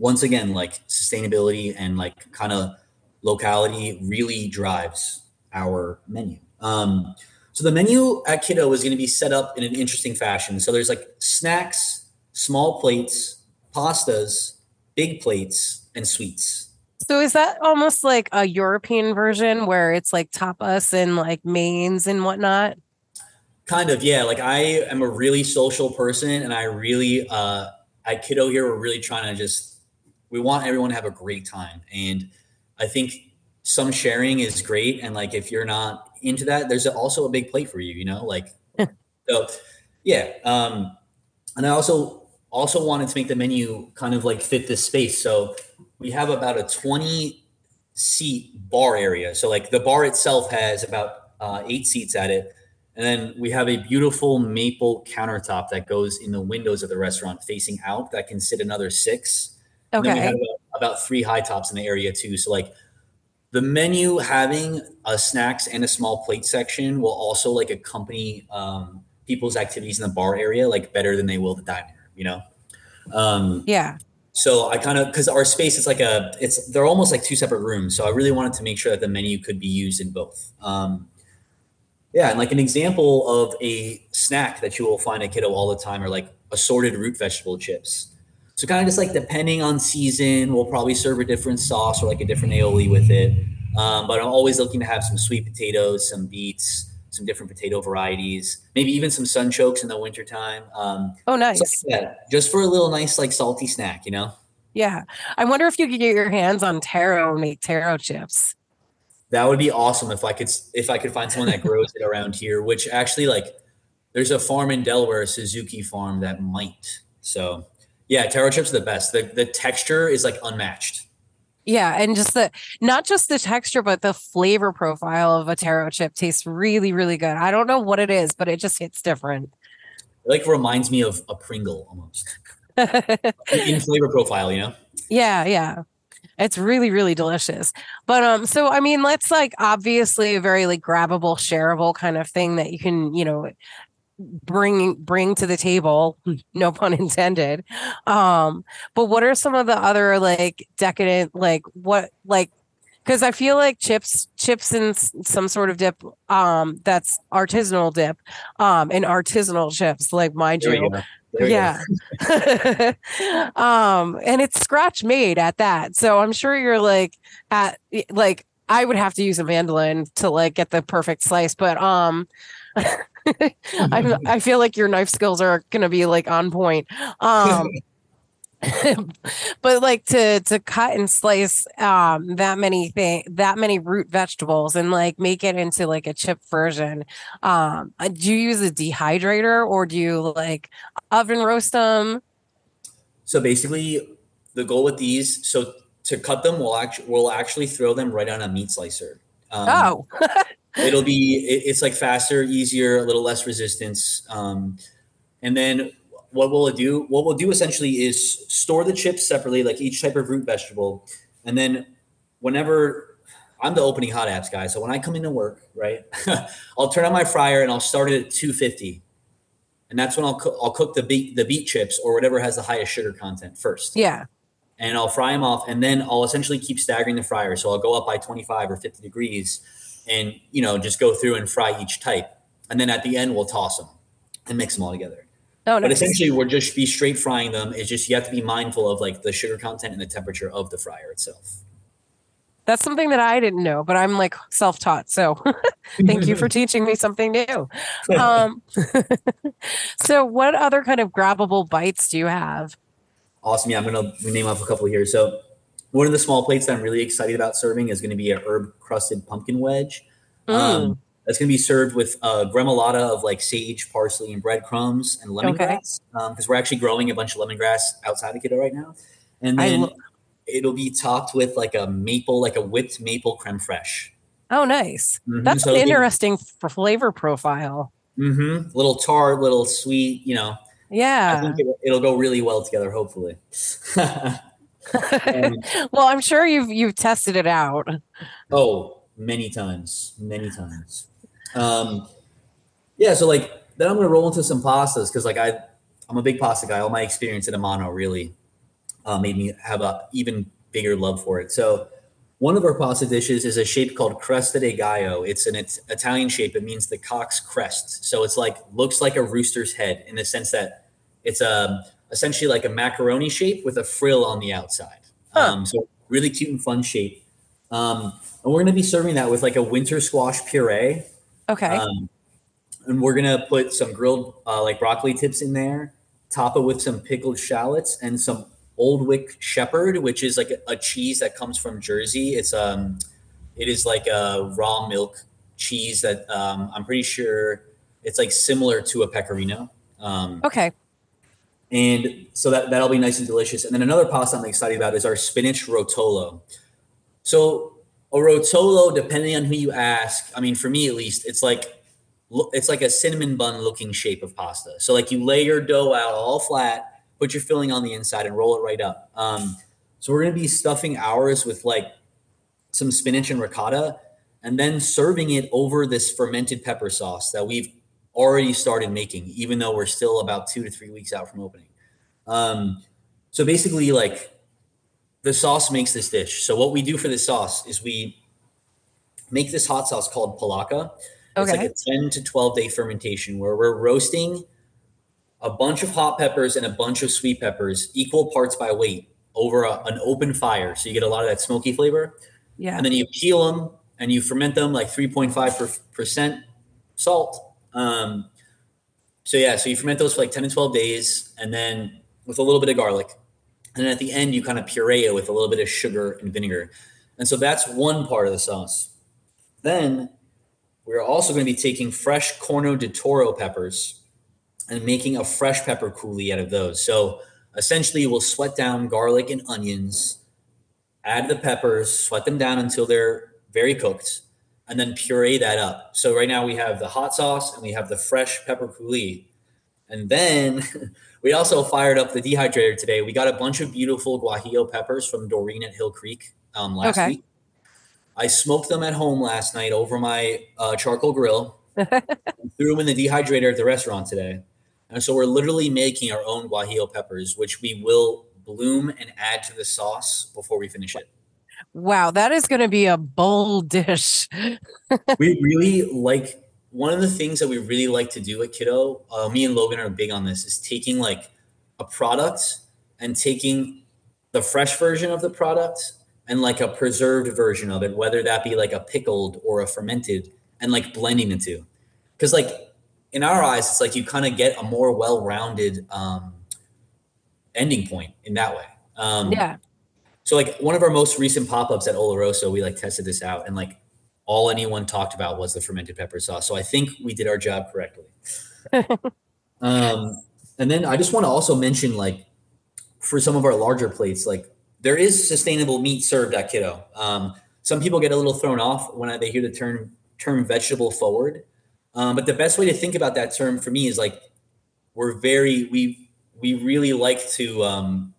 once again, like sustainability and like kind of locality really drives our menu. Um, so the menu at Kiddo is going to be set up in an interesting fashion. So there's like snacks, small plates, pastas, big plates, and sweets. so is that almost like a european version where it's like tapas and like mains and whatnot Kind of, yeah. Like I am a really social person, and I really uh, at Kiddo here we're really trying to just we want everyone to have a great time, and I think some sharing is great. And like if you're not into that, there's also a big plate for you, you know. Like so, yeah. Um, and I also also wanted to make the menu kind of like fit this space. So we have about a 20 seat bar area. So like the bar itself has about uh, eight seats at it. And then we have a beautiful maple countertop that goes in the windows of the restaurant facing out that can sit another six. And then we okay have about, about three high tops in the area too. So like the menu having a snacks and a small plate section will also like accompany um, people's activities in the bar area like better than they will the diner, you know? Um, yeah so I kind of because our space is like a it's they're almost like two separate rooms. So I really wanted to make sure that the menu could be used in both. Um, yeah, and like an example of a snack that you will find at Kiddo all the time are like assorted root vegetable chips. So kind of just like depending on season, we'll probably serve a different sauce or like a different aioli with it. Um, but I'm always looking to have some sweet potatoes, some beets, some different potato varieties, maybe even some sunchokes in the wintertime. Um, oh so nice yeah, just for a little nice like salty snack, you know. yeah i wonder if you could get your hands on taro and make taro chips That would be awesome if I could if I could find someone that grows it around here. Which actually, like, there's a farm in Delaware, Suzuki Farm, that might. So, yeah, taro chips are the best. The the texture is like unmatched. yeah and just the not just the texture but the flavor profile of a taro chip tastes really really good i don't know what it is but it just hits different It like reminds me of a Pringle almost in flavor profile. You know. Yeah, yeah. It's really, really delicious. But um, so I mean, let's like obviously a very like grabbable, shareable kind of thing that you can, you know, bring bring to the table, no pun intended. Um, but what are some of the other like decadent, like what like because I feel like chips, chips and some sort of dip, um, that's artisanal dip, um, and artisanal chips, like mind There you, go. There we go. yeah. um, and it's scratch made at that. So I'm sure you're like at like I would have to use a mandolin to like get the perfect slice, but um I I feel like your knife skills are gonna be like on point. Um but like to to cut and slice um that many thing that many root vegetables and like make it into like a chip version um uh, do you use a dehydrator or do you like oven roast them So basically, the goal with these, so to cut them, we'll actually we'll actually throw them right on a meat slicer. Um, oh it'll be it, it's like faster, easier, a little less resistance. Um, and then what we'll do, what we'll do essentially is store the chips separately, like each type of root vegetable, and then whenever I'm the opening hot apps guy, so when I come into work, right, I'll turn on my fryer and I'll start it at 250. And that's when I'll cook, I'll cook the beet the beet chips or whatever has the highest sugar content first yeah and I'll fry them off, and then I'll essentially keep staggering the fryer. So I'll go up by 25 or 50 degrees, and you know just go through and fry each type, and then at the end we'll toss them and mix them all together. oh But essentially, we're just be straight frying them. It's just you have to be mindful of like the sugar content and the temperature of the fryer itself. that's something that i didn't know but i'm like self-taught so thank you for teaching me something new um so what other kind of grabbable bites do you have Awesome. Yeah, I'm gonna name off a couple here. So one of the small plates that I'm really excited about serving is going to be a herb crusted pumpkin wedge. Mm. Um, that's going to be served with a gremolata of like sage, parsley, and breadcrumbs and lemongrass because we're actually growing a bunch of lemongrass outside of Kiddo right now. And then lo- it'll be topped with like a maple, like a whipped maple creme fraiche. oh nice Mhm, that's so an interesting flavor profile Mm-hmm. little tart, little sweet. You know, I yeah think it, it'll go really well together. Hopefully. Well i'm sure you've you've tested it out Oh, many times, many times. Um, yeah, so like then I'm gonna roll into some pastas because like I, I'm a big pasta guy. All my experience at A Mano really uh, made me have a even bigger love for it. So one of our pasta dishes is a shape called cresta de gallo. It's an it's Italian shape. It means the cock's crest. So it's like looks like a rooster's head in the sense that it's a essentially like a macaroni shape with a frill on the outside. Huh. Um, so really cute and fun shape. Um, and we're going to be serving that with like a winter squash puree. okay Um, and we're going to put some grilled uh, like broccoli tips in there, top it with some pickled shallots and some Oldwick Shepherd, which is like a, a cheese that comes from Jersey. It's um, it is like a raw milk cheese that um, I'm pretty sure it's like similar to a pecorino. Um, okay and so that that'll be nice and delicious. And then another pasta I'm excited about is our spinach rotolo. So a rotolo, depending on who you ask, I mean, for me at least, it's like it's like a cinnamon bun looking shape of pasta. So like you lay your dough out all flat, put your filling on the inside, and roll it right up. Um, so we're gonna be stuffing ours with like some spinach and ricotta, and then serving it over this fermented pepper sauce that we've already started making, even though we're still about two to three weeks out from opening. Um, so basically, like the sauce makes this dish. So what we do for this sauce is we make this hot sauce called palaka. It's like a 10 to 12 day fermentation where we're roasting a bunch of hot peppers and a bunch of sweet peppers, equal parts by weight, over a, an open fire. So you get a lot of that smoky flavor yeah and then you peel them and you ferment them like 3.5 percent salt. Um, so yeah, so you ferment those for like 10 to 12 days, and then with a little bit of garlic, and then at the end you kind of puree it with a little bit of sugar and vinegar, and so that's one part of the sauce. Then we're also going to be taking fresh Corno de Toro peppers and making a fresh pepper coulis out of those. So essentially, we'll sweat down garlic and onions add the peppers, sweat them down until they're very cooked, and then puree that up. So right now we have the hot sauce and we have the fresh pepper coulis. And then we also fired up the dehydrator today. We got a bunch of beautiful guajillo peppers from Doreen at Hill Creek um, last Okay. week. I smoked them at home last night over my uh, charcoal grill. threw them in the dehydrator at the restaurant today. And so we're literally making our own guajillo peppers, which we will bloom and add to the sauce before we finish it. Wow, that is going to be a bold dish. we really like one of the things that we really like to do at Kiddo. Uh, me and Logan are big on this. Is taking like a product and taking the fresh version of the product and like a preserved version of it, whether that be like a pickled or a fermented, and like blending the two. Because like in our eyes, it's like you kind of get a more well-rounded um, ending point in that way. Um, yeah. So like one of our most recent pop-ups at Oloroso, we like tested this out and like all anyone talked about was the fermented pepper sauce. So I think we did our job correctly. um, and then I just want to also mention like for some of our larger plates, like there is sustainable meat served at Kiddo. Um, some people get a little thrown off when they hear the term term vegetable forward. Um, but the best way to think about that term for me is like we're very we we really like to um,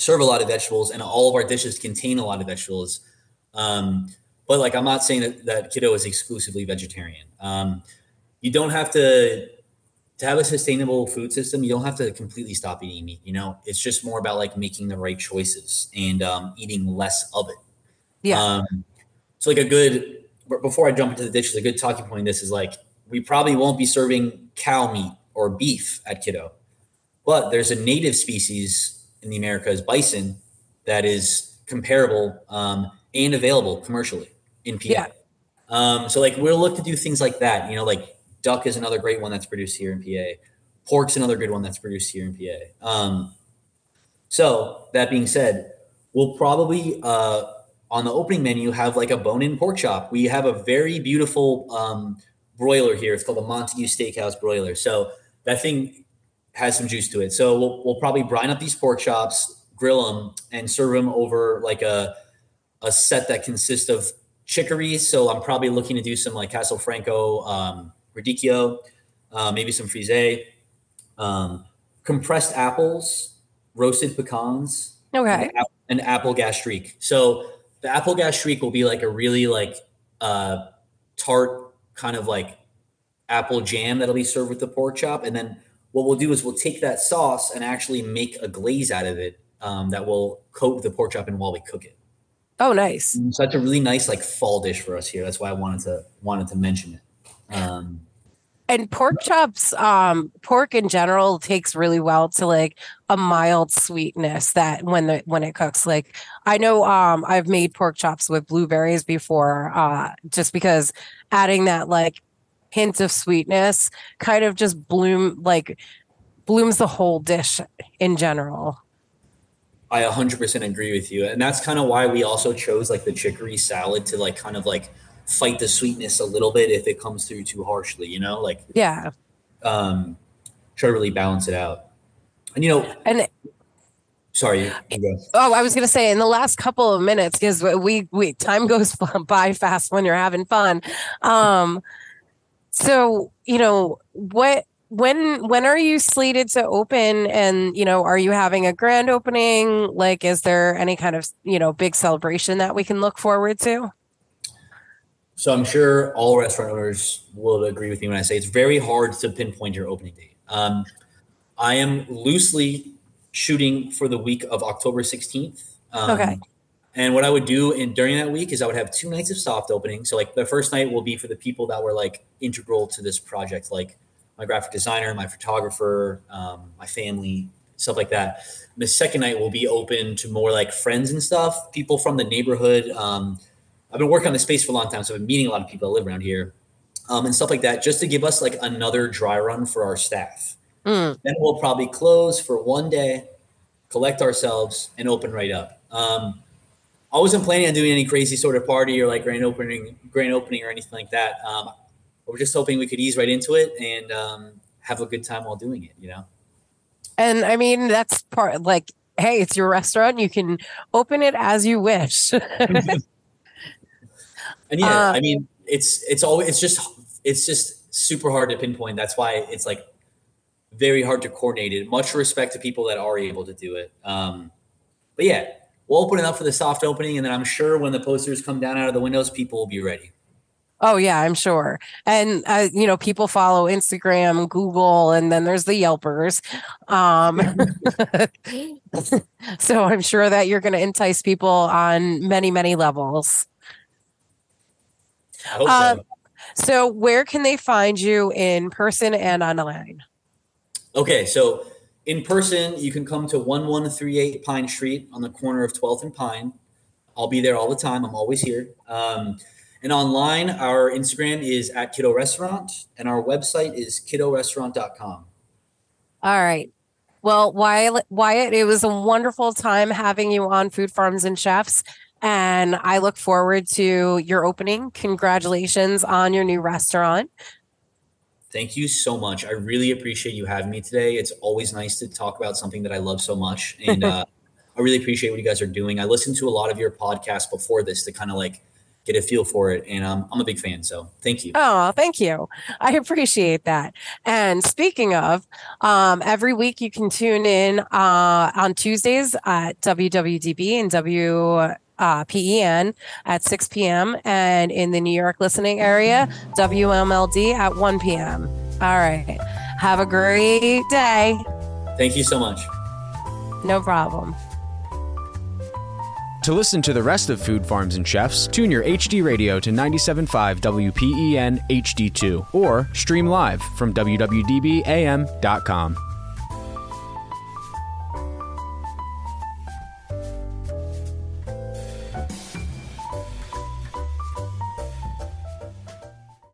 serve a lot of vegetables, and all of our dishes contain a lot of vegetables. Um, but like, I'm not saying that, that Kiddo is exclusively vegetarian. Um, you don't have to to have a sustainable food system. You don't have to completely stop eating meat. You know, it's just more about like making the right choices and um, eating less of it. Yeah. Um, so like a good before I jump into the dishes, a good talking point in this is like we probably won't be serving cow meat or beef at Kiddo, but there's a native species in the Americas, bison, that is comparable um, and available commercially in PA. Yeah. Um, so like we'll look to do things like that. You know, like duck is another great one that's produced here in PA. Pork's another good one that's produced here in PA. Um, so that being said, we'll probably uh, on the opening menu have like a bone-in pork chop. We have a very beautiful um, broiler here. It's called the Montague Steakhouse broiler. So that thing has some juice to it. So we'll, we'll probably brine up these pork chops, grill them, and serve them over like a a set that consists of chicory. So I'm probably looking to do some like Castelfranco um, radicchio, uh, maybe some frisee, um, compressed apples, roasted pecans, Okay. and, and apple gastrique. So the apple gastrique will be like a really like uh, tart kind of like apple jam that'll be served with the pork chop, and then what we'll do is we'll take that sauce and actually make a glaze out of it um, that will coat the pork chop in while we cook it. Oh, nice. So that's a really nice like fall dish for us here. That's why I wanted to wanted to mention it. Um, And pork chops, um, pork in general takes really well to like a mild sweetness that when the when it cooks. Like I know um I've made pork chops with blueberries before, uh, just because adding that like hint of sweetness kind of just bloom like blooms the whole dish in general. I 100% agree with you, and that's kind of why we also chose like the chicory salad to like kind of like fight the sweetness a little bit if it comes through too harshly. You know, like Yeah. um, try to really balance it out. And you know, And sorry, you, you go. Oh, I was going to say in the last couple of minutes because we we time goes by fast when you're having fun. Um, so you know what when when are you slated to open and you know are you having a grand opening like is there any kind of you know big celebration that we can look forward to So I'm sure all restaurant owners will agree with me when I say it's very hard to pinpoint your opening date. Um, I am loosely shooting for the week of October 16th. Um, Okay. And what I would do in during that week is I would have two nights of soft opening. So like the first night will be for the people that were like integral to this project, like my graphic designer, my photographer, um, my family, stuff like that. The second night will be open to more like friends and stuff, people from the neighborhood. Um, I've been working on the space for a long time, so I've been meeting a lot of people that live around here um, and stuff like that, just to give us like another dry run for our staff. Mm, Then we'll probably close for one day, collect ourselves, and open right up. Um, I wasn't planning on doing any crazy sort of party or like grand opening, grand opening or anything like that. Um, we're just hoping we could ease right into it and um, have a good time while doing it. You know. and i mean that's part like hey it's your restaurant you can open it as you wish And yeah, Uh, I mean, it's it's always it's just it's just super hard to pinpoint. That's why it's like very hard to coordinate it. Much respect to people that are able to do it. Um, but yeah, we'll open it up for the soft opening, and then I'm sure when the posters come down out of the windows, people will be ready. Oh yeah, I'm sure. And uh, you know, people follow Instagram, Google, and then there's the Yelpers. Um, so I'm sure that you're going to entice people on many, many levels. I hope Um, so. So where can they find you in person and online? Okay, so in person, you can come to 1138 Pine Street on the corner of 12th and Pine. I'll be there all the time. I'm always here. Um, and online, our Instagram is at Kiddo Restaurant, and our website is kiddorestaurant.com. All right. Well, Wyatt, Wyatt, it was a wonderful time having you on Food Farms and Chefs. And I look forward to your opening. Congratulations on your new restaurant. Thank you so much. I really appreciate you having me today. It's always nice to talk about something that I love so much. And uh, I really appreciate what you guys are doing. I listened to a lot of your podcasts before this to kind of like get a feel for it. And um, I'm a big fan. So thank you. Oh, thank you. I appreciate that. And speaking of, um, every week you can tune in uh, on Tuesdays at WWDB and W. Uh, PEN at 6 p.m. and in the New York listening area, WMLD at 1 p.m. All right. Have a great day. Thank you so much. No problem. To listen to the rest of Food Farms and Chefs, tune your HD radio to 97.5 WPEN HD2 or stream live from WWDBAM.com.